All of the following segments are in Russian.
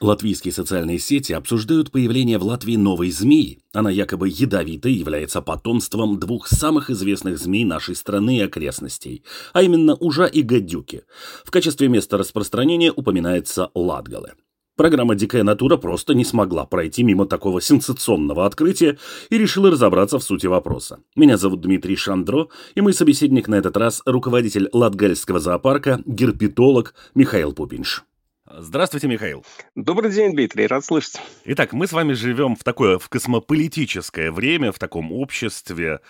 Латвийские социальные сети обсуждают появление в Латвии новой змеи. Она якобы ядовитой является потомством двух самых известных змей нашей страны и окрестностей, а именно ужа и гадюки. В качестве места распространения упоминается Латгале. Программа «Дикая натура» просто не смогла пройти мимо такого сенсационного открытия и решила разобраться в сути вопроса. Меня зовут Дмитрий Шандро, и мой собеседник на этот раз – руководитель Латгальского зоопарка, герпетолог Михаил Пупинш. Здравствуйте, Михаил. Добрый день, Дмитрий, рад слышать. Итак, мы с вами живем в такое в космополитическое время, в таком обществе,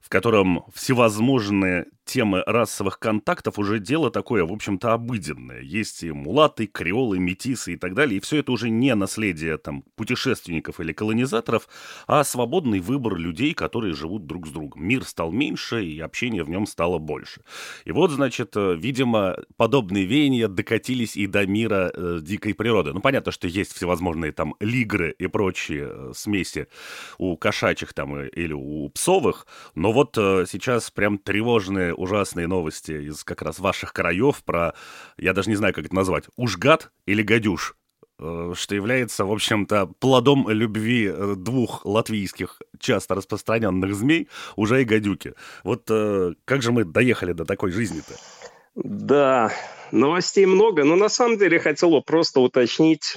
в котором всевозможные темы расовых контактов уже дело такое, в общем-то, обыденное. Есть и мулаты, креолы, метисы и так далее. И все это уже не наследие там, путешественников или колонизаторов, а свободный выбор людей, которые живут друг с другом. Мир стал меньше, и общение в нем стало больше. И вот, значит, э, видимо, подобные веяния докатились и до мира э, дикой природы. Ну, понятно, что есть всевозможные там лигры и прочие э, смеси у кошачьих там э, или у псовых, но вот э, сейчас прям тревожные ужасные новости из как раз ваших краев про, я даже не знаю, как это назвать, ужгад или гадюш, э, что является, в общем-то, плодом любви э, двух латвийских часто распространенных змей, уже и гадюки. Вот э, как же мы доехали до такой жизни-то? Да, новостей много, но на самом деле хотел бы просто уточнить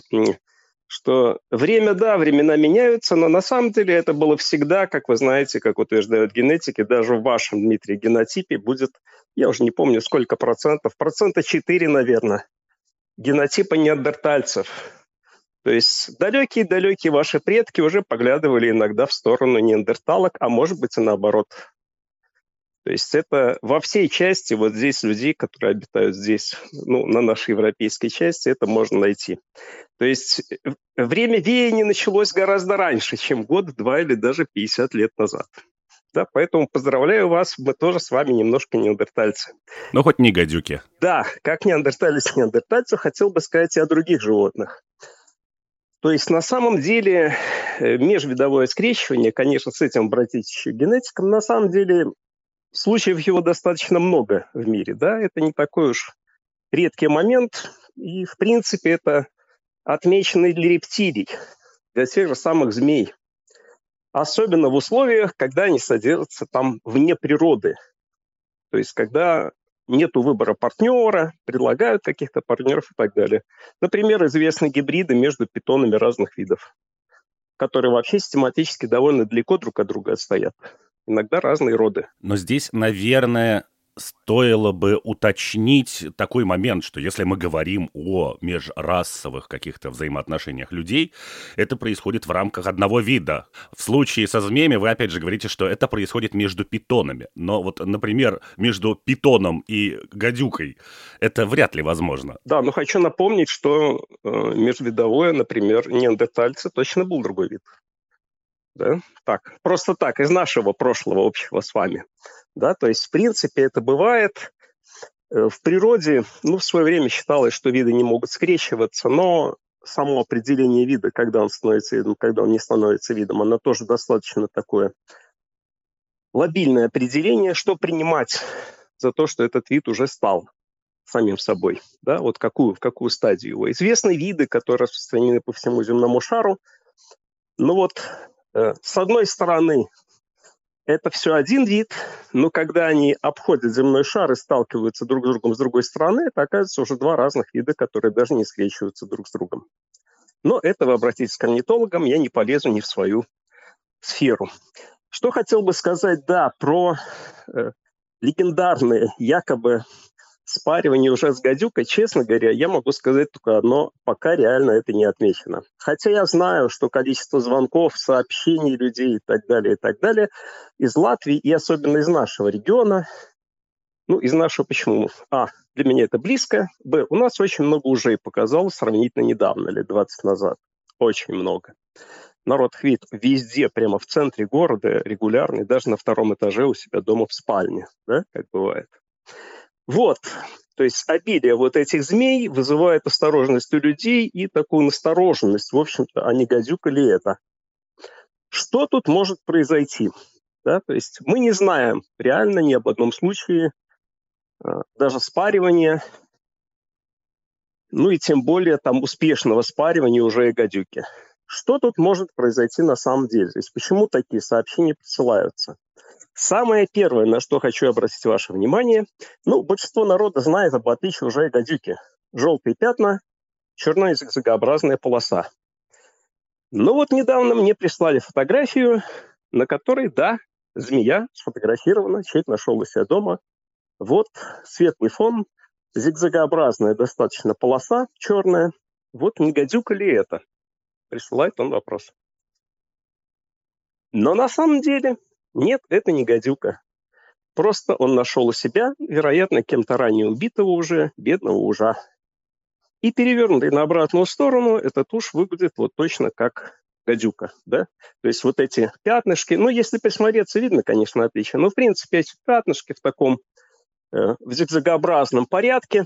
что время, да, времена меняются, но на самом деле это было всегда, как вы знаете, как утверждают генетики, даже в вашем, Дмитрий, генотипе будет, я уже не помню, сколько процентов, процента 4, наверное, генотипа неандертальцев. То есть далекие-далекие ваши предки уже поглядывали иногда в сторону неандерталок, а может быть и наоборот. То есть это во всей части, вот здесь людей, которые обитают здесь, ну, на нашей европейской части, это можно найти. То есть э, время веяния началось гораздо раньше, чем год, два или даже 50 лет назад. Да, поэтому поздравляю вас, мы тоже с вами немножко неандертальцы. Ну, хоть не гадюки. Да, как неандерталец неандертальцу, хотел бы сказать и о других животных. То есть на самом деле э, межвидовое скрещивание, конечно, с этим обратить еще генетикам, на самом деле случаев его достаточно много в мире. Да? Это не такой уж редкий момент, и в принципе это отмечены для рептилий, для тех же самых змей. Особенно в условиях, когда они содержатся там вне природы. То есть когда нет выбора партнера, предлагают каких-то партнеров и так далее. Например, известны гибриды между питонами разных видов, которые вообще систематически довольно далеко друг от друга отстоят. Иногда разные роды. Но здесь, наверное, стоило бы уточнить такой момент, что если мы говорим о межрасовых каких-то взаимоотношениях людей, это происходит в рамках одного вида. В случае со змеями вы опять же говорите, что это происходит между питонами. Но вот, например, между питоном и гадюкой это вряд ли возможно. Да, но хочу напомнить, что э, межвидовое, например, неандертальцы точно был другой вид. Да? Так, просто так, из нашего прошлого общего с вами. Да, то есть, в принципе, это бывает. Э, в природе, ну, в свое время считалось, что виды не могут скрещиваться, но само определение вида, когда он становится видом, когда он не становится видом, оно тоже достаточно такое лобильное определение, что принимать за то, что этот вид уже стал самим собой, да, вот какую, в какую стадию его. Известны виды, которые распространены по всему земному шару, ну вот, с одной стороны, это все один вид, но когда они обходят земной шар и сталкиваются друг с другом с другой стороны, это оказывается уже два разных вида, которые даже не скрещиваются друг с другом. Но этого обратитесь к орнитологам, я не полезу ни в свою сферу. Что хотел бы сказать, да, про э, легендарные якобы спаривание уже с гадюкой, честно говоря, я могу сказать только одно, пока реально это не отмечено. Хотя я знаю, что количество звонков, сообщений людей и так далее, и так далее из Латвии и особенно из нашего региона, ну, из нашего почему? А, для меня это близко. Б, у нас очень много уже показалось сравнительно недавно, лет 20 назад. очень много. Народ хвит везде, прямо в центре города, регулярный, даже на втором этаже у себя дома в спальне, да, как бывает. Вот, то есть обилие вот этих змей вызывает осторожность у людей и такую настороженность, в общем-то, а не гадюка ли это. Что тут может произойти? Да, то есть мы не знаем реально ни об одном случае э, даже спаривания, ну и тем более там успешного спаривания уже и гадюки. Что тут может произойти на самом деле? То есть почему такие сообщения присылаются? Самое первое, на что хочу обратить ваше внимание, ну, большинство народа знает об отличии уже и гадюки. Желтые пятна, черная зигзагообразная полоса. Но вот недавно мне прислали фотографию, на которой, да, змея сфотографирована, человек нашел у себя дома. Вот светлый фон, зигзагообразная достаточно полоса черная. Вот не гадюка ли это? Присылает он вопрос. Но на самом деле нет, это не гадюка. Просто он нашел у себя, вероятно, кем-то ранее убитого уже, бедного ужа. И перевернутый на обратную сторону, этот уж выглядит вот точно как гадюка, да? То есть вот эти пятнышки, ну, если присмотреться, видно, конечно, отличие, но, в принципе, эти пятнышки в таком, э, в зигзагообразном порядке,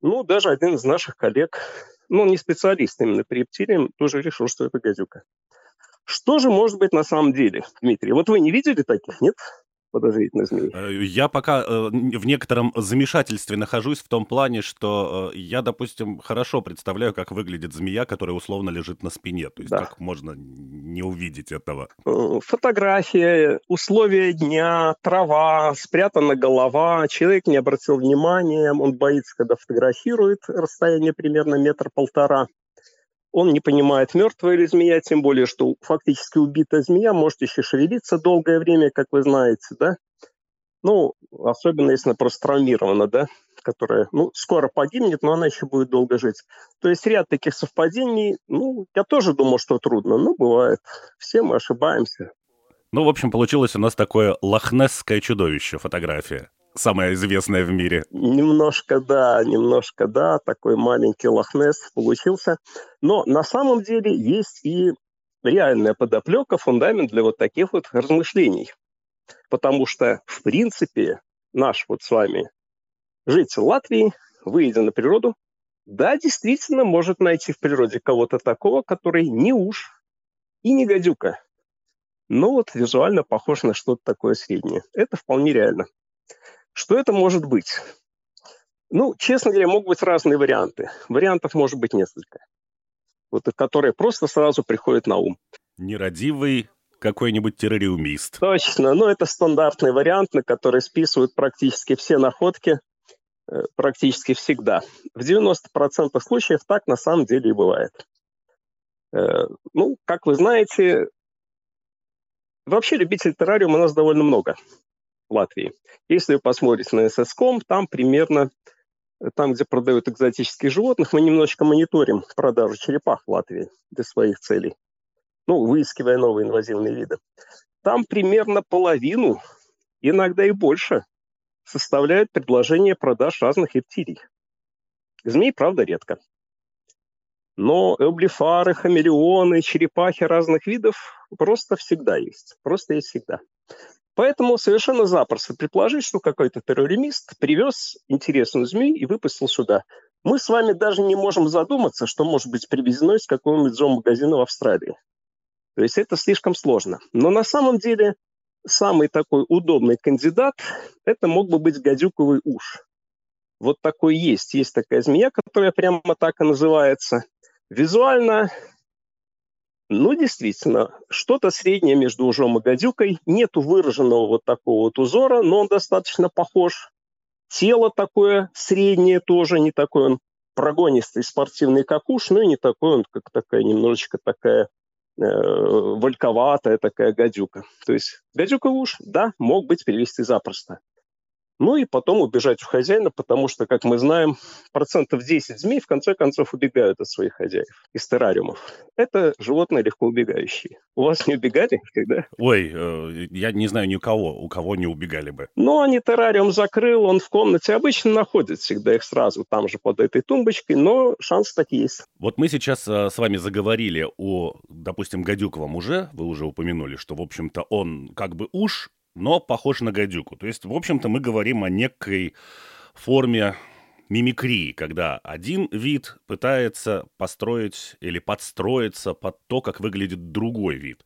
ну, даже один из наших коллег, ну, не специалист именно по рептилиям, тоже решил, что это гадюка. Что же может быть на самом деле, Дмитрий? Вот вы не видели таких, нет? подозрительных змей. Э, я пока э, в некотором замешательстве нахожусь в том плане, что э, я, допустим, хорошо представляю, как выглядит змея, которая условно лежит на спине. То есть да. как можно не увидеть этого? Фотография, условия дня, трава, спрятана голова, человек не обратил внимания, он боится, когда фотографирует, расстояние примерно метр-полтора. Он не понимает, мертвая ли змея, тем более, что фактически убитая змея может еще шевелиться долгое время, как вы знаете, да? Ну, особенно если она просто травмирована, да, которая, ну, скоро погибнет, но она еще будет долго жить. То есть ряд таких совпадений, ну, я тоже думал, что трудно, но бывает. Все мы ошибаемся. Ну, в общем, получилось у нас такое лохнесское чудовище фотография самая известная в мире. Немножко да, немножко да, такой маленький лохнес получился. Но на самом деле есть и реальная подоплека, фундамент для вот таких вот размышлений. Потому что, в принципе, наш вот с вами житель Латвии, выйдя на природу, да, действительно может найти в природе кого-то такого, который не уж и не гадюка. Но вот визуально похож на что-то такое среднее. Это вполне реально. Что это может быть? Ну, честно говоря, могут быть разные варианты. Вариантов может быть несколько, вот, которые просто сразу приходят на ум. Нерадивый какой-нибудь террориумист. Точно, ну это стандартный вариант, на который списывают практически все находки, э, практически всегда. В 90% случаев так на самом деле и бывает. Э, ну, как вы знаете, вообще любителей террариума у нас довольно много. Латвии. Если вы посмотрите на ССКом, там примерно, там, где продают экзотических животных, мы немножечко мониторим продажу черепах в Латвии для своих целей, ну, выискивая новые инвазивные виды. Там примерно половину, иногда и больше, составляют предложение продаж разных рептилий. Змей, правда, редко. Но эблифары, хамелеоны, черепахи разных видов просто всегда есть. Просто есть всегда. Поэтому совершенно запросто предположить, что какой-то терроримист привез интересную змею и выпустил сюда. Мы с вами даже не можем задуматься, что может быть привезено из какого-нибудь зоомагазина в Австралии. То есть это слишком сложно. Но на самом деле самый такой удобный кандидат – это мог бы быть гадюковый уж. Вот такой есть. Есть такая змея, которая прямо так и называется. Визуально ну, действительно, что-то среднее между ужом и гадюкой. Нету выраженного вот такого вот узора, но он достаточно похож. Тело такое среднее тоже, не такой он прогонистый, спортивный, как уж, но и не такой он, как такая немножечко такая э, вальковатая такая гадюка. То есть гадюка уж, да, мог быть перевести запросто. Ну и потом убежать у хозяина, потому что, как мы знаем, процентов 10 змей в конце концов убегают от своих хозяев из террариумов. Это животные легко убегающие. У вас не убегали когда? Ой, э, я не знаю ни у кого, у кого не убегали бы. Ну, они террариум закрыл, он в комнате обычно находит всегда их сразу там же под этой тумбочкой, но шанс так есть. Вот мы сейчас э, с вами заговорили о, допустим, гадюковом уже, вы уже упомянули, что, в общем-то, он как бы уж но похож на гадюку. То есть, в общем-то, мы говорим о некой форме мимикрии, когда один вид пытается построить или подстроиться под то, как выглядит другой вид.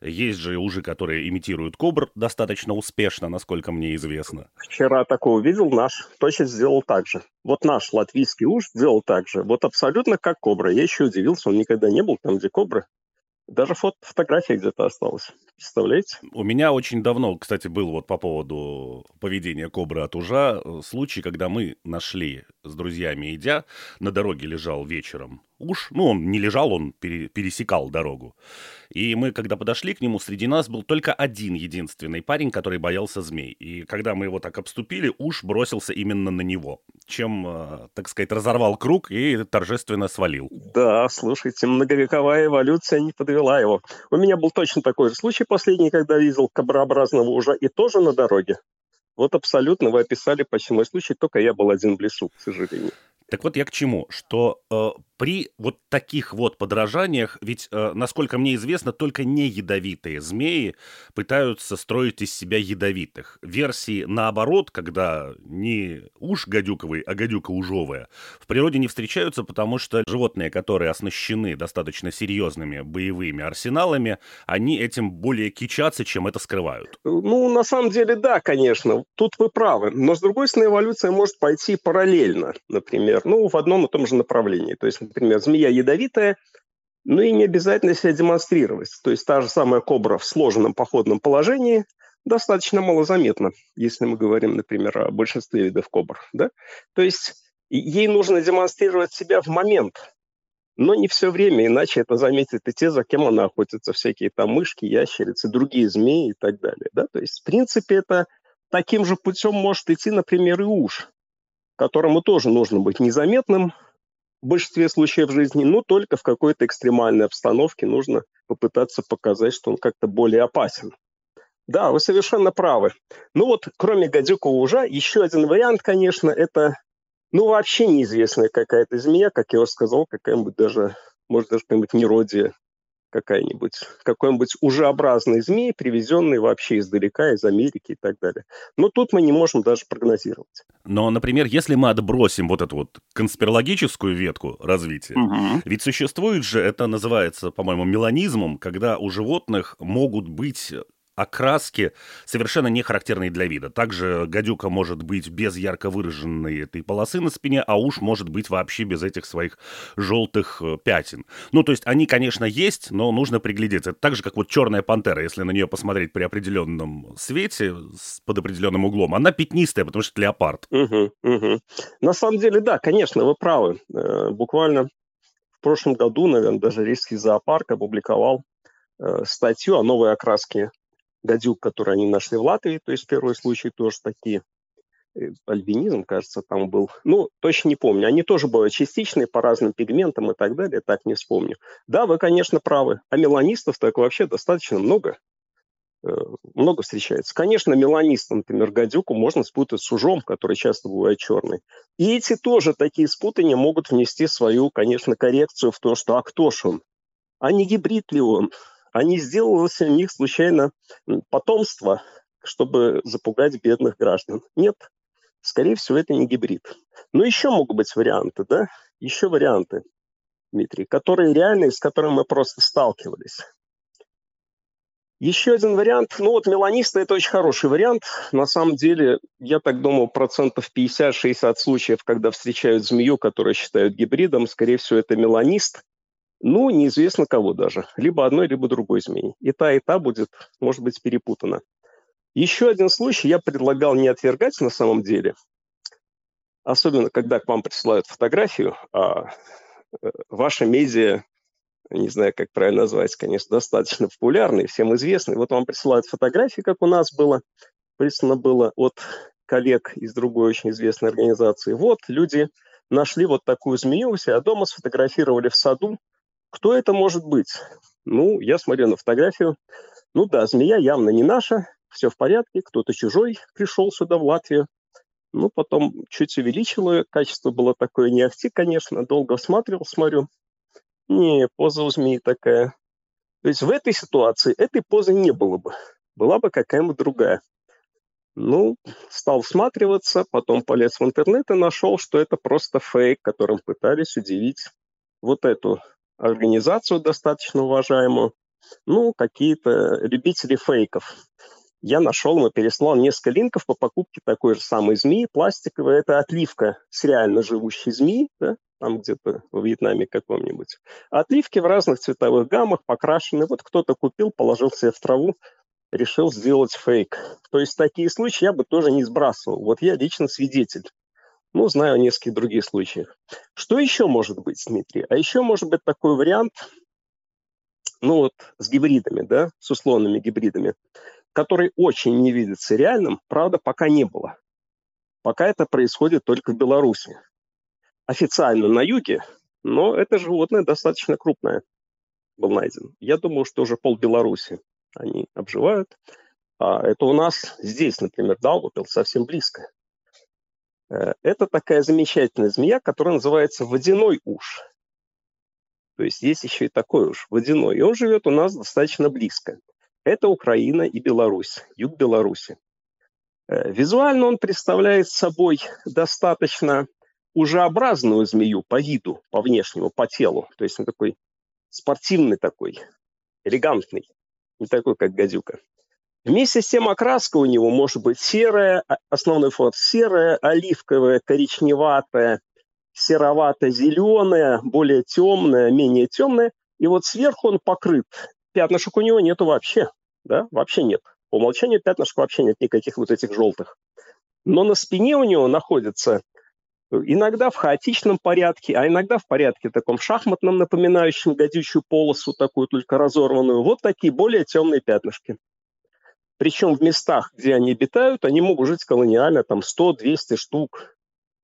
Есть же ужи, которые имитируют кобр достаточно успешно, насколько мне известно. Вчера такого видел, наш точно сделал так же. Вот наш латвийский уж сделал так же. Вот абсолютно как кобра. Я еще удивился, он никогда не был там, где кобры. Даже фото, фотография где-то осталась. Представляете? У меня очень давно, кстати, был вот по поводу поведения кобры от ужа э, случай, когда мы нашли с друзьями идя, на дороге лежал вечером уж, ну, он не лежал, он пере, пересекал дорогу. И мы, когда подошли к нему, среди нас был только один единственный парень, который боялся змей. И когда мы его так обступили, уж бросился именно на него, чем, э, так сказать, разорвал круг и торжественно свалил. Да, слушайте, многовековая эволюция не подвела его. У меня был точно такой же случай последний, когда видел коброобразного ужа, и тоже на дороге. Вот абсолютно вы описали почти мой случай, только я был один в лесу, к сожалению. Так вот я к чему, что э, при вот таких вот подражаниях, ведь, э, насколько мне известно, только не ядовитые змеи пытаются строить из себя ядовитых. Версии наоборот, когда не уж гадюковый, а гадюка ужовая, в природе не встречаются, потому что животные, которые оснащены достаточно серьезными боевыми арсеналами, они этим более кичатся, чем это скрывают. Ну, на самом деле, да, конечно. Тут вы правы. Но, с другой стороны, эволюция может пойти параллельно, например например, ну, в одном и том же направлении. То есть, например, змея ядовитая, ну и не обязательно себя демонстрировать. То есть та же самая кобра в сложенном походном положении достаточно малозаметна, если мы говорим, например, о большинстве видов кобр. Да? То есть ей нужно демонстрировать себя в момент, но не все время, иначе это заметят и те, за кем она охотится, всякие там мышки, ящерицы, другие змеи и так далее. Да? То есть, в принципе, это таким же путем может идти, например, и уж которому тоже нужно быть незаметным в большинстве случаев жизни, но только в какой-то экстремальной обстановке нужно попытаться показать, что он как-то более опасен. Да, вы совершенно правы. Ну вот, кроме гадюка ужа, еще один вариант, конечно, это, ну, вообще неизвестная какая-то змея, как я уже сказал, какая-нибудь даже, может, даже какая-нибудь неродия какая-нибудь, какой-нибудь ужеобразный змей, привезенный вообще издалека, из Америки и так далее. Но тут мы не можем даже прогнозировать. Но, например, если мы отбросим вот эту вот конспирологическую ветку развития, угу. ведь существует же, это называется, по-моему, меланизмом, когда у животных могут быть окраски, совершенно не характерные для вида. Также гадюка может быть без ярко выраженной этой полосы на спине, а уж может быть вообще без этих своих желтых э, пятен. Ну, то есть они, конечно, есть, но нужно приглядеться. Это так же, как вот черная пантера, если на нее посмотреть при определенном свете, под определенным углом, она пятнистая, потому что это леопард. На самом деле, да, конечно, вы правы. Э, буквально в прошлом году, наверное, даже Рижский зоопарк опубликовал э, статью о новой окраске гадюк, которые они нашли в Латвии, то есть первый случай тоже такие. Э, альбинизм, кажется, там был. Ну, точно не помню. Они тоже бывают частичные по разным пигментам и так далее, так не вспомню. Да, вы, конечно, правы. А меланистов так вообще достаточно много. Э, много встречается. Конечно, меланист, например, гадюку можно спутать с ужом, который часто бывает черный. И эти тоже такие спутания могут внести свою, конечно, коррекцию в то, что а кто ж он? А не гибрид ли он? А не сделалось у них случайно потомство, чтобы запугать бедных граждан. Нет, скорее всего, это не гибрид. Но еще могут быть варианты, да? Еще варианты, Дмитрий, которые реальные, с которыми мы просто сталкивались. Еще один вариант, ну вот меланисты – это очень хороший вариант. На самом деле, я так думаю, процентов 50-60 случаев, когда встречают змею, которую считают гибридом, скорее всего, это меланист – ну, неизвестно кого даже. Либо одной, либо другой змеи. И та, и та будет, может быть, перепутана. Еще один случай я предлагал не отвергать на самом деле. Особенно, когда к вам присылают фотографию, а э, ваша медиа, не знаю, как правильно назвать, конечно, достаточно популярный, всем известный. Вот вам присылают фотографии, как у нас было. Прислано было от коллег из другой очень известной организации. Вот люди нашли вот такую змею у себя дома, сфотографировали в саду. Кто это может быть? Ну, я смотрю на фотографию. Ну да, змея явно не наша, все в порядке, кто-то чужой пришел сюда, в Латвию. Ну, потом чуть увеличил ее, качество было такое не ахти, конечно, долго осматривал, смотрю. Не, поза у змеи такая. То есть в этой ситуации этой позы не было бы. Была бы какая-нибудь другая. Ну, стал всматриваться, потом полез в интернет и нашел, что это просто фейк, которым пытались удивить вот эту организацию достаточно уважаемую, ну, какие-то любители фейков. Я нашел, мы переслал несколько линков по покупке такой же самой змеи, пластиковой. Это отливка с реально живущей змеи, да, там где-то во Вьетнаме каком-нибудь. Отливки в разных цветовых гаммах, покрашены. Вот кто-то купил, положил себе в траву, решил сделать фейк. То есть такие случаи я бы тоже не сбрасывал. Вот я лично свидетель. Ну, знаю о нескольких других случаях. Что еще может быть, Дмитрий? А еще может быть такой вариант, ну вот с гибридами, да, с условными гибридами, который очень не видится реальным, правда, пока не было. Пока это происходит только в Беларуси. Официально на юге, но это животное достаточно крупное был найден. Я думаю, что уже пол Беларуси они обживают. А это у нас здесь, например, Даугавпилс, совсем близко. Э, это такая замечательная змея, которая называется водяной уж. То есть есть еще и такой уж, водяной. И он живет у нас достаточно близко. Это Украина и Беларусь, юг Беларуси. Э, визуально он представляет собой достаточно ужеобразную змею по виду, по внешнему, по телу. То есть он такой спортивный такой, элегантный не такой, как гадюка. Вместе с тем окраска у него может быть серая, а, основной фон серая, оливковая, коричневатая, серовато-зеленая, более темная, менее темная. И вот сверху он покрыт. Пятнышек у него нету вообще. Да? Вообще нет. По умолчанию пятнышек вообще нет никаких вот этих желтых. Но на спине у него находится Иногда в хаотичном порядке, а иногда в порядке таком шахматном, напоминающем гадючую полосу, такую только разорванную. Вот такие более темные пятнышки. Причем в местах, где они обитают, они могут жить колониально, там 100-200 штук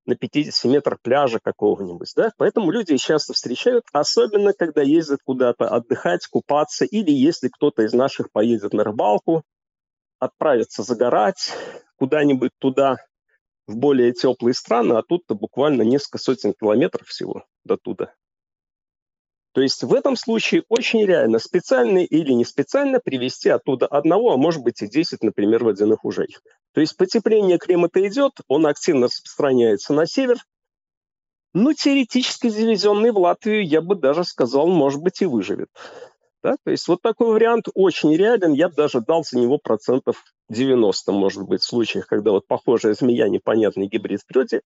на 50 метрах пляжа какого-нибудь. Да? Поэтому люди их часто встречают, особенно когда ездят куда-то отдыхать, купаться, или если кто-то из наших поедет на рыбалку, отправится загорать куда-нибудь туда, в более теплые страны, а тут-то буквально несколько сотен километров всего до туда. То есть в этом случае очень реально специально или не специально привести оттуда одного, а может быть и 10, например, водяных ужей. То есть потепление климата идет, он активно распространяется на север. Ну, теоретически завезенный в Латвию, я бы даже сказал, может быть и выживет. Да? То есть вот такой вариант очень реален, я бы даже дал за него процентов 90, может быть, в случаях, когда вот похожая змея, непонятный гибрид в природе,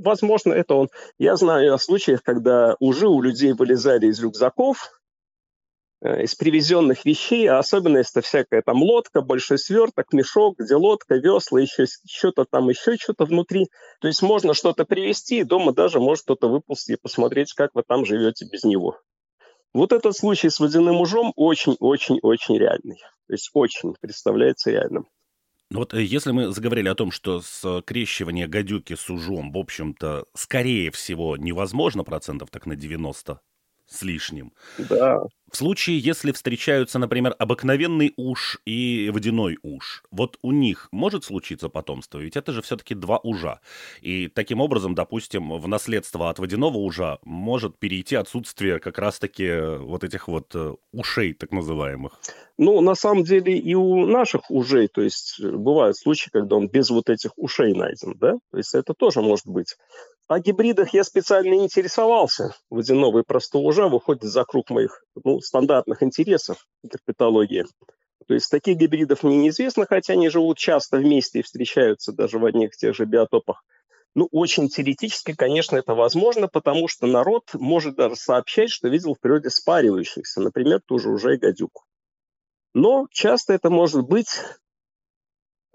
возможно, это он. Я знаю о случаях, когда уже у людей вылезали из рюкзаков, э, из привезенных вещей, а особенно если всякая там лодка, большой сверток, мешок, где лодка, весла, еще что-то там, еще что-то внутри. То есть можно что-то привезти, и дома даже может кто-то выползти и посмотреть, как вы там живете без него. Вот этот случай с водяным ужом очень-очень-очень реальный. То есть очень представляется реальным. Ну вот э, если мы заговорили о том, что скрещивание гадюки с ужом, в общем-то, скорее всего, невозможно процентов так на 90 с лишним. Да. В случае, если встречаются, например, обыкновенный уж и водяной уж, вот у них может случиться потомство, ведь это же все-таки два ужа. И таким образом, допустим, в наследство от водяного ужа может перейти отсутствие как раз-таки вот этих вот э, ушей, так называемых. Ну, на самом деле и у наших ужей, то есть бывают случаи, когда он без вот этих ушей найден, да, то есть это тоже может быть. О гибридах я специально не интересовался. Водяного и простого ужа выходит за круг моих ну, стандартных интересов герпетологии. То есть таких гибридов мне неизвестно, хотя они живут часто вместе и встречаются даже в одних и тех же биотопах. Ну, очень теоретически, конечно, это возможно, потому что народ может даже сообщать, что видел в природе спаривающихся, например, ту же уже и гадюку. Но часто это может быть,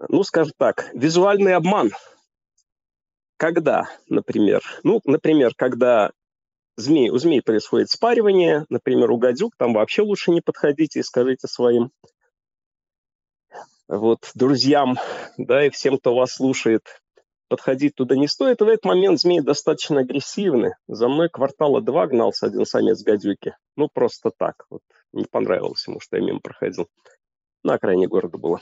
ну, скажем так, визуальный обман – когда, например? Ну, например, когда змей, у змей происходит спаривание, например, у гадюк, там вообще лучше не подходите и скажите своим вот друзьям, да, и всем, кто вас слушает, подходить туда не стоит. в этот момент змеи достаточно агрессивны. За мной квартала два гнался один самец гадюки. Ну, просто так. Вот. Не понравилось ему, что я мимо проходил. На окраине города было.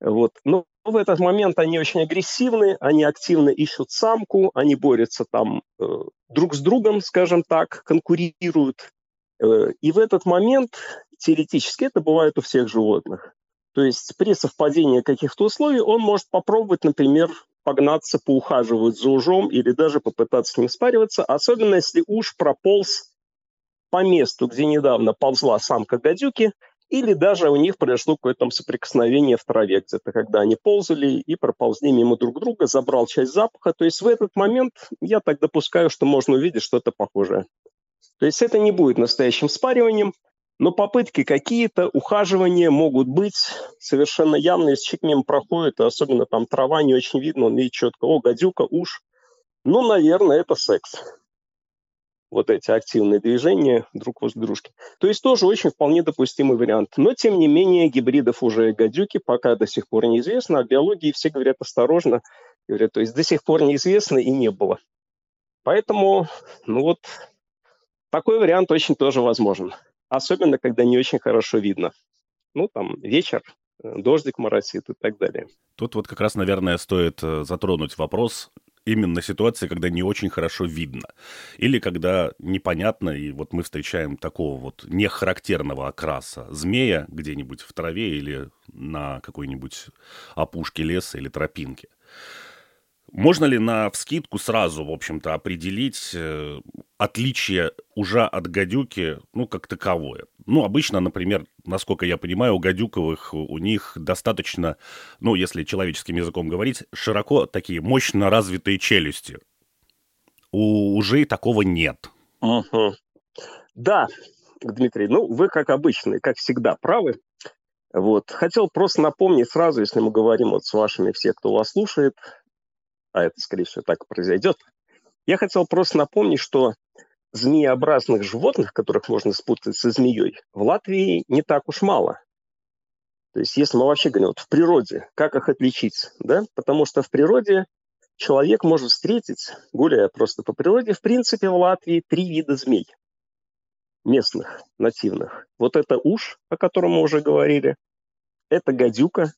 Вот. Но в этот момент они очень агрессивны, они активно ищут самку, они борются там э, друг с другом, скажем так, конкурируют. Э, и в этот момент, теоретически, это бывает у всех животных. То есть при совпадении каких-то условий он может попробовать, например, погнаться, поухаживать за ужом или даже попытаться с ним спариваться, особенно если уж прополз по месту, где недавно ползла самка гадюки, или даже у них произошло какое-то там соприкосновение в траве где-то, когда они ползали и проползли мимо друг друга, забрал часть запаха. То есть в этот момент я так допускаю, что можно увидеть что-то похожее. То есть это не будет настоящим спариванием, но попытки какие-то, ухаживания могут быть совершенно явно, если человек мимо проходит, особенно там трава не очень видно, он видит четко, о, гадюка, уж. Ну, наверное, это секс. Вот эти активные движения друг возле дружки. То есть тоже очень вполне допустимый вариант. Но, тем не менее, гибридов уже гадюки пока до сих пор неизвестно. О биологии все говорят осторожно. Говорят, то есть до сих пор неизвестно и не было. Поэтому, ну вот, такой вариант очень тоже возможен особенно когда не очень хорошо видно. Ну, там, вечер, э, дождик моросит и так далее. Тут вот как раз, наверное, стоит э, затронуть вопрос именно ситуации, когда не очень хорошо видно. Или когда непонятно, и вот мы встречаем такого вот нехарактерного окраса змея где-нибудь в траве или на какой-нибудь опушке леса или тропинке. Можно ли на вскидку сразу, в общем-то, определить э, отличие ужа от гадюки, ну, как таковое? Ну, обычно, например, насколько я понимаю, у гадюковых у них достаточно, ну, если человеческим языком говорить, широко такие мощно развитые челюсти. У ужей такого нет. Угу. Да, Дмитрий, ну, вы, как обычно, как всегда, правы. Вот. Хотел просто напомнить сразу, если мы говорим вот с вашими, все, кто вас слушает, а это, скорее всего, так произойдет, я хотел просто напомнить, что змееобразных животных, которых можно спутать со змеей, в Латвии не так уж мало. То есть если мы вообще говорим вот в природе, как их отличить, да? Потому что в природе человек может встретить, гуляя просто по природе, в принципе, в Латвии три вида змей местных, нативных. Вот это уж, о котором мы уже говорили, это гадюка,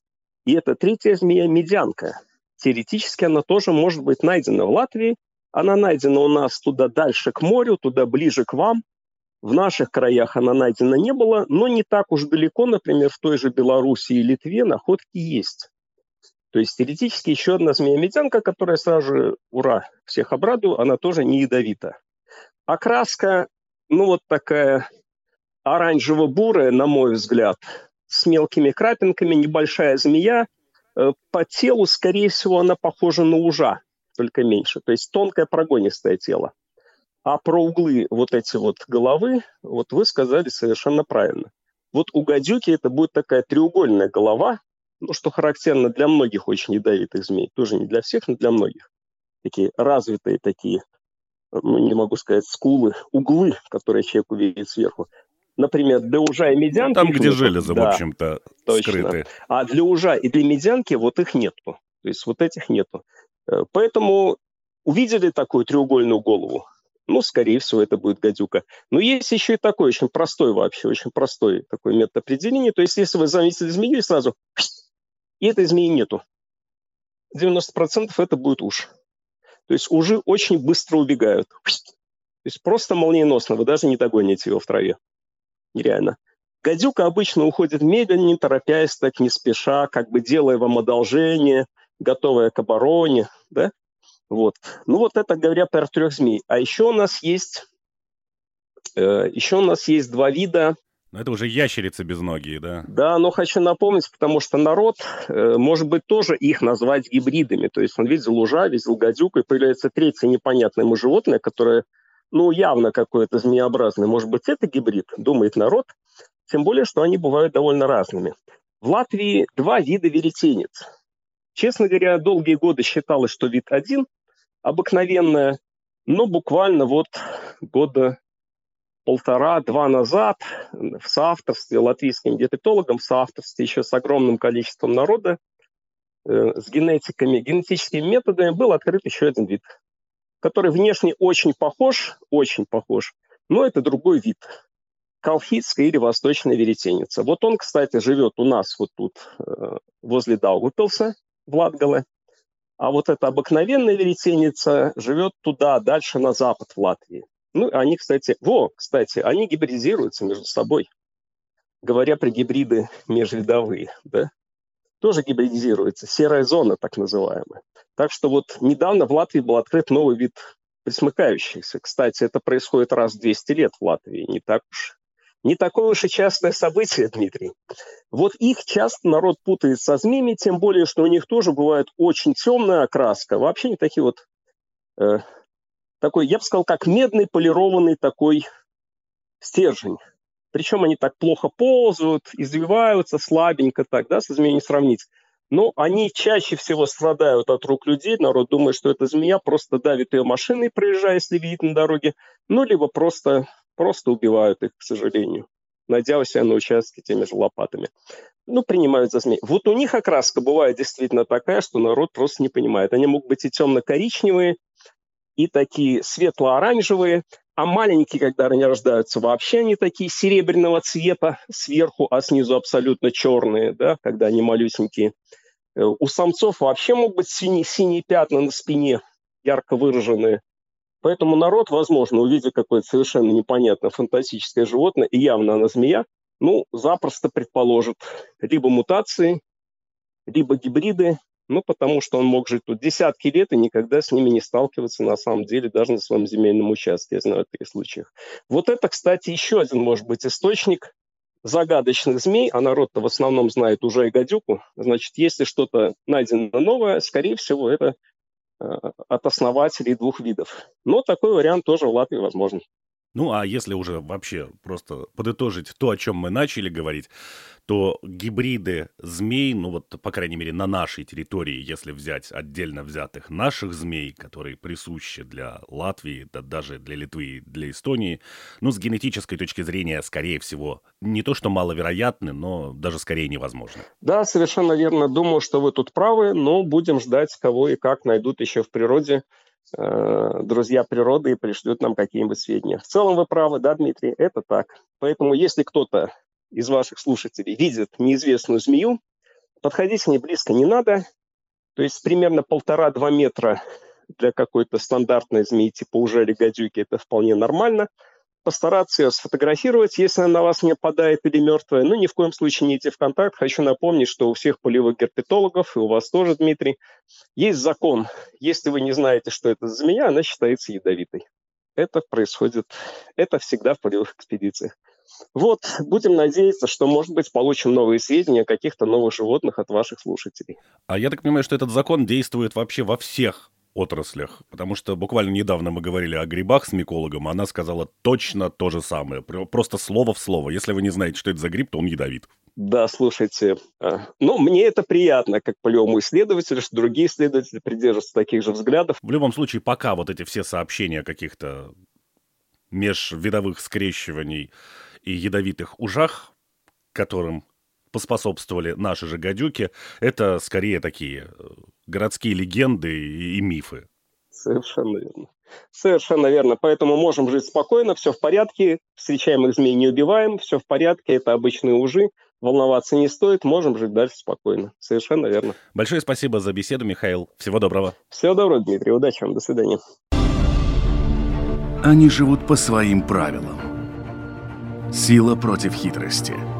и это третья змея – медянка теоретически она тоже может быть найдена в Латвии. Она найдена у нас туда дальше к морю, туда ближе к вам. В наших краях она найдена не было, но не так уж далеко, например, в той же Белоруссии и Литве находки есть. То есть теоретически еще одна змея-медянка, которая сразу же, ура, всех обрадую, она тоже не ядовита. Окраска, ну вот такая оранжево-бурая, на мой взгляд, с мелкими крапинками, небольшая змея – по телу, скорее всего, она похожа на ужа, только меньше. То есть тонкое прогонистое тело. А про углы вот эти вот головы, вот вы сказали совершенно правильно. Вот у гадюки это будет такая треугольная голова, ну, что характерно для многих очень ядовитых змей. Тоже не для всех, но для многих. Такие развитые такие, ну, не могу сказать, скулы, углы, которые человек увидит сверху например, для ужа и медянки... Там, где железо, да, в общем-то, точно. скрыты. А для ужа и для медянки вот их нету. То есть вот этих нету. Э, поэтому увидели такую треугольную голову, ну, скорее всего, это будет гадюка. Но есть еще и такой очень простой вообще, очень простой такой метод определения. То есть если вы заметили змею и сразу... И этой змеи нету. 90% это будет уж. То есть ужи очень быстро убегают. То есть просто молниеносно, вы даже не догоните его в траве нереально. Гадюка обычно уходит медленно, не торопясь, так не спеша, как бы делая вам одолжение, готовая к обороне, да? Вот. Ну вот это говоря про трех змей. А еще у нас есть, э, еще у нас есть два вида. Но это уже ящерицы без ноги, да? Да, но хочу напомнить, потому что народ, э, может быть, тоже их назвать гибридами. То есть он видел ужа, видел гадюку, и появляется третье непонятное ему животное, которое ну, явно какое-то змеобразное. Может быть, это гибрид, думает народ. Тем более, что они бывают довольно разными. В Латвии два вида веретенец. Честно говоря, долгие годы считалось, что вид один, обыкновенная, но буквально вот года полтора-два назад в соавторстве латвийским диабетологом, в соавторстве еще с огромным количеством народа, э, с генетиками, генетическими методами был открыт еще один вид, который внешне очень похож, очень похож, но это другой вид. Колхидская или восточная веретеница. Вот он, кстати, живет у нас вот тут э, возле Даугупилса, в Латгале. А вот эта обыкновенная веретеница живет туда, дальше на запад в Латвии. Ну, они, кстати, во, кстати, они гибридизируются между собой. Говоря про гибриды межвидовые, да, тоже гибридизируются. Серая зона, так называемая. Так что вот недавно в Латвии был открыт новый вид присмыкающихся. Кстати, это происходит раз в 200 лет в Латвии. Не так уж не такое уж и частое событие, Дмитрий. Вот их часто народ путает со змеями, тем более, что у них тоже бывает очень темная окраска. Вообще не такие вот э, такой, я бы сказал, как медный полированный такой стержень. Причем они так плохо ползают, извиваются слабенько так, да, со змеей не сравнить. Но они чаще всего страдают от рук людей. Народ думает, что это змея, просто давит ее машиной, проезжая, если видит на дороге. Ну, либо просто, просто убивают их, к сожалению, найдя у себя на участке теми же лопатами. Ну, принимают за змей. Вот у них окраска бывает действительно такая, что народ просто не понимает. Они могут быть и темно-коричневые, и такие светло-оранжевые, а маленькие, когда они рождаются, вообще они такие серебряного цвета сверху, а снизу абсолютно черные, да, когда они малюсенькие. Э, у самцов вообще могут быть синие, синие пятна на спине, ярко выраженные. Поэтому народ, возможно, увидя какое-то совершенно непонятное фантастическое животное, и явно она змея, ну, запросто предположит либо мутации, либо гибриды, ну, потому что он мог жить тут десятки лет и никогда с ними не сталкиваться на самом деле, даже на своем земельном участке, я знаю таких случаях. Вот это, кстати, еще один может быть источник загадочных змей, а народ-то в основном знает уже и гадюку. Значит, если что-то найдено новое, скорее всего, это э, от основателей двух видов. Но такой вариант тоже в Латвии возможен. Ну, а если уже вообще просто подытожить то, о чем мы начали говорить, то гибриды змей, ну вот, по крайней мере, на нашей территории, если взять отдельно взятых наших змей, которые присущи для Латвии, да даже для Литвы, для Эстонии, ну, с генетической точки зрения, скорее всего, не то что маловероятны, но даже скорее невозможно. Да, совершенно верно. Думаю, что вы тут правы, но будем ждать, кого и как найдут еще в природе друзья природы и пришлют нам какие-нибудь сведения. В целом вы правы, да, Дмитрий, это так. Поэтому если кто-то из ваших слушателей видит неизвестную змею, подходить к ней близко не надо. То есть примерно полтора-два метра для какой-то стандартной змеи типа ужели гадюки это вполне нормально – постараться ее сфотографировать, если она на вас не опадает или мертвая. Ну, ни в коем случае не идти в контакт. Хочу напомнить, что у всех полевых герпетологов, и у вас тоже, Дмитрий, есть закон. Если вы не знаете, что это за змея, она считается ядовитой. Это происходит, это всегда в полевых экспедициях. Вот, будем надеяться, что, может быть, получим новые сведения о каких-то новых животных от ваших слушателей. А я так понимаю, что этот закон действует вообще во всех отраслях. Потому что буквально недавно мы говорили о грибах с микологом, она сказала точно то же самое. Просто слово в слово. Если вы не знаете, что это за гриб, то он ядовит. Да, слушайте, а, ну, мне это приятно, как полевому исследователю, что другие исследователи придерживаются таких же взглядов. В любом случае, пока вот эти все сообщения каких-то межвидовых скрещиваний и ядовитых ужах, которым поспособствовали наши же гадюки, это скорее такие э, городские легенды и, и мифы. Совершенно верно. Совершенно верно. Поэтому можем жить спокойно, все в порядке, встречаемых змей не убиваем, все в порядке, это обычные ужи, волноваться не стоит, можем жить дальше спокойно. Совершенно верно. Большое спасибо за беседу, Михаил. Всего доброго. Всего доброго, Дмитрий. Удачи вам. До свидания. Они живут по своим правилам. Сила против хитрости –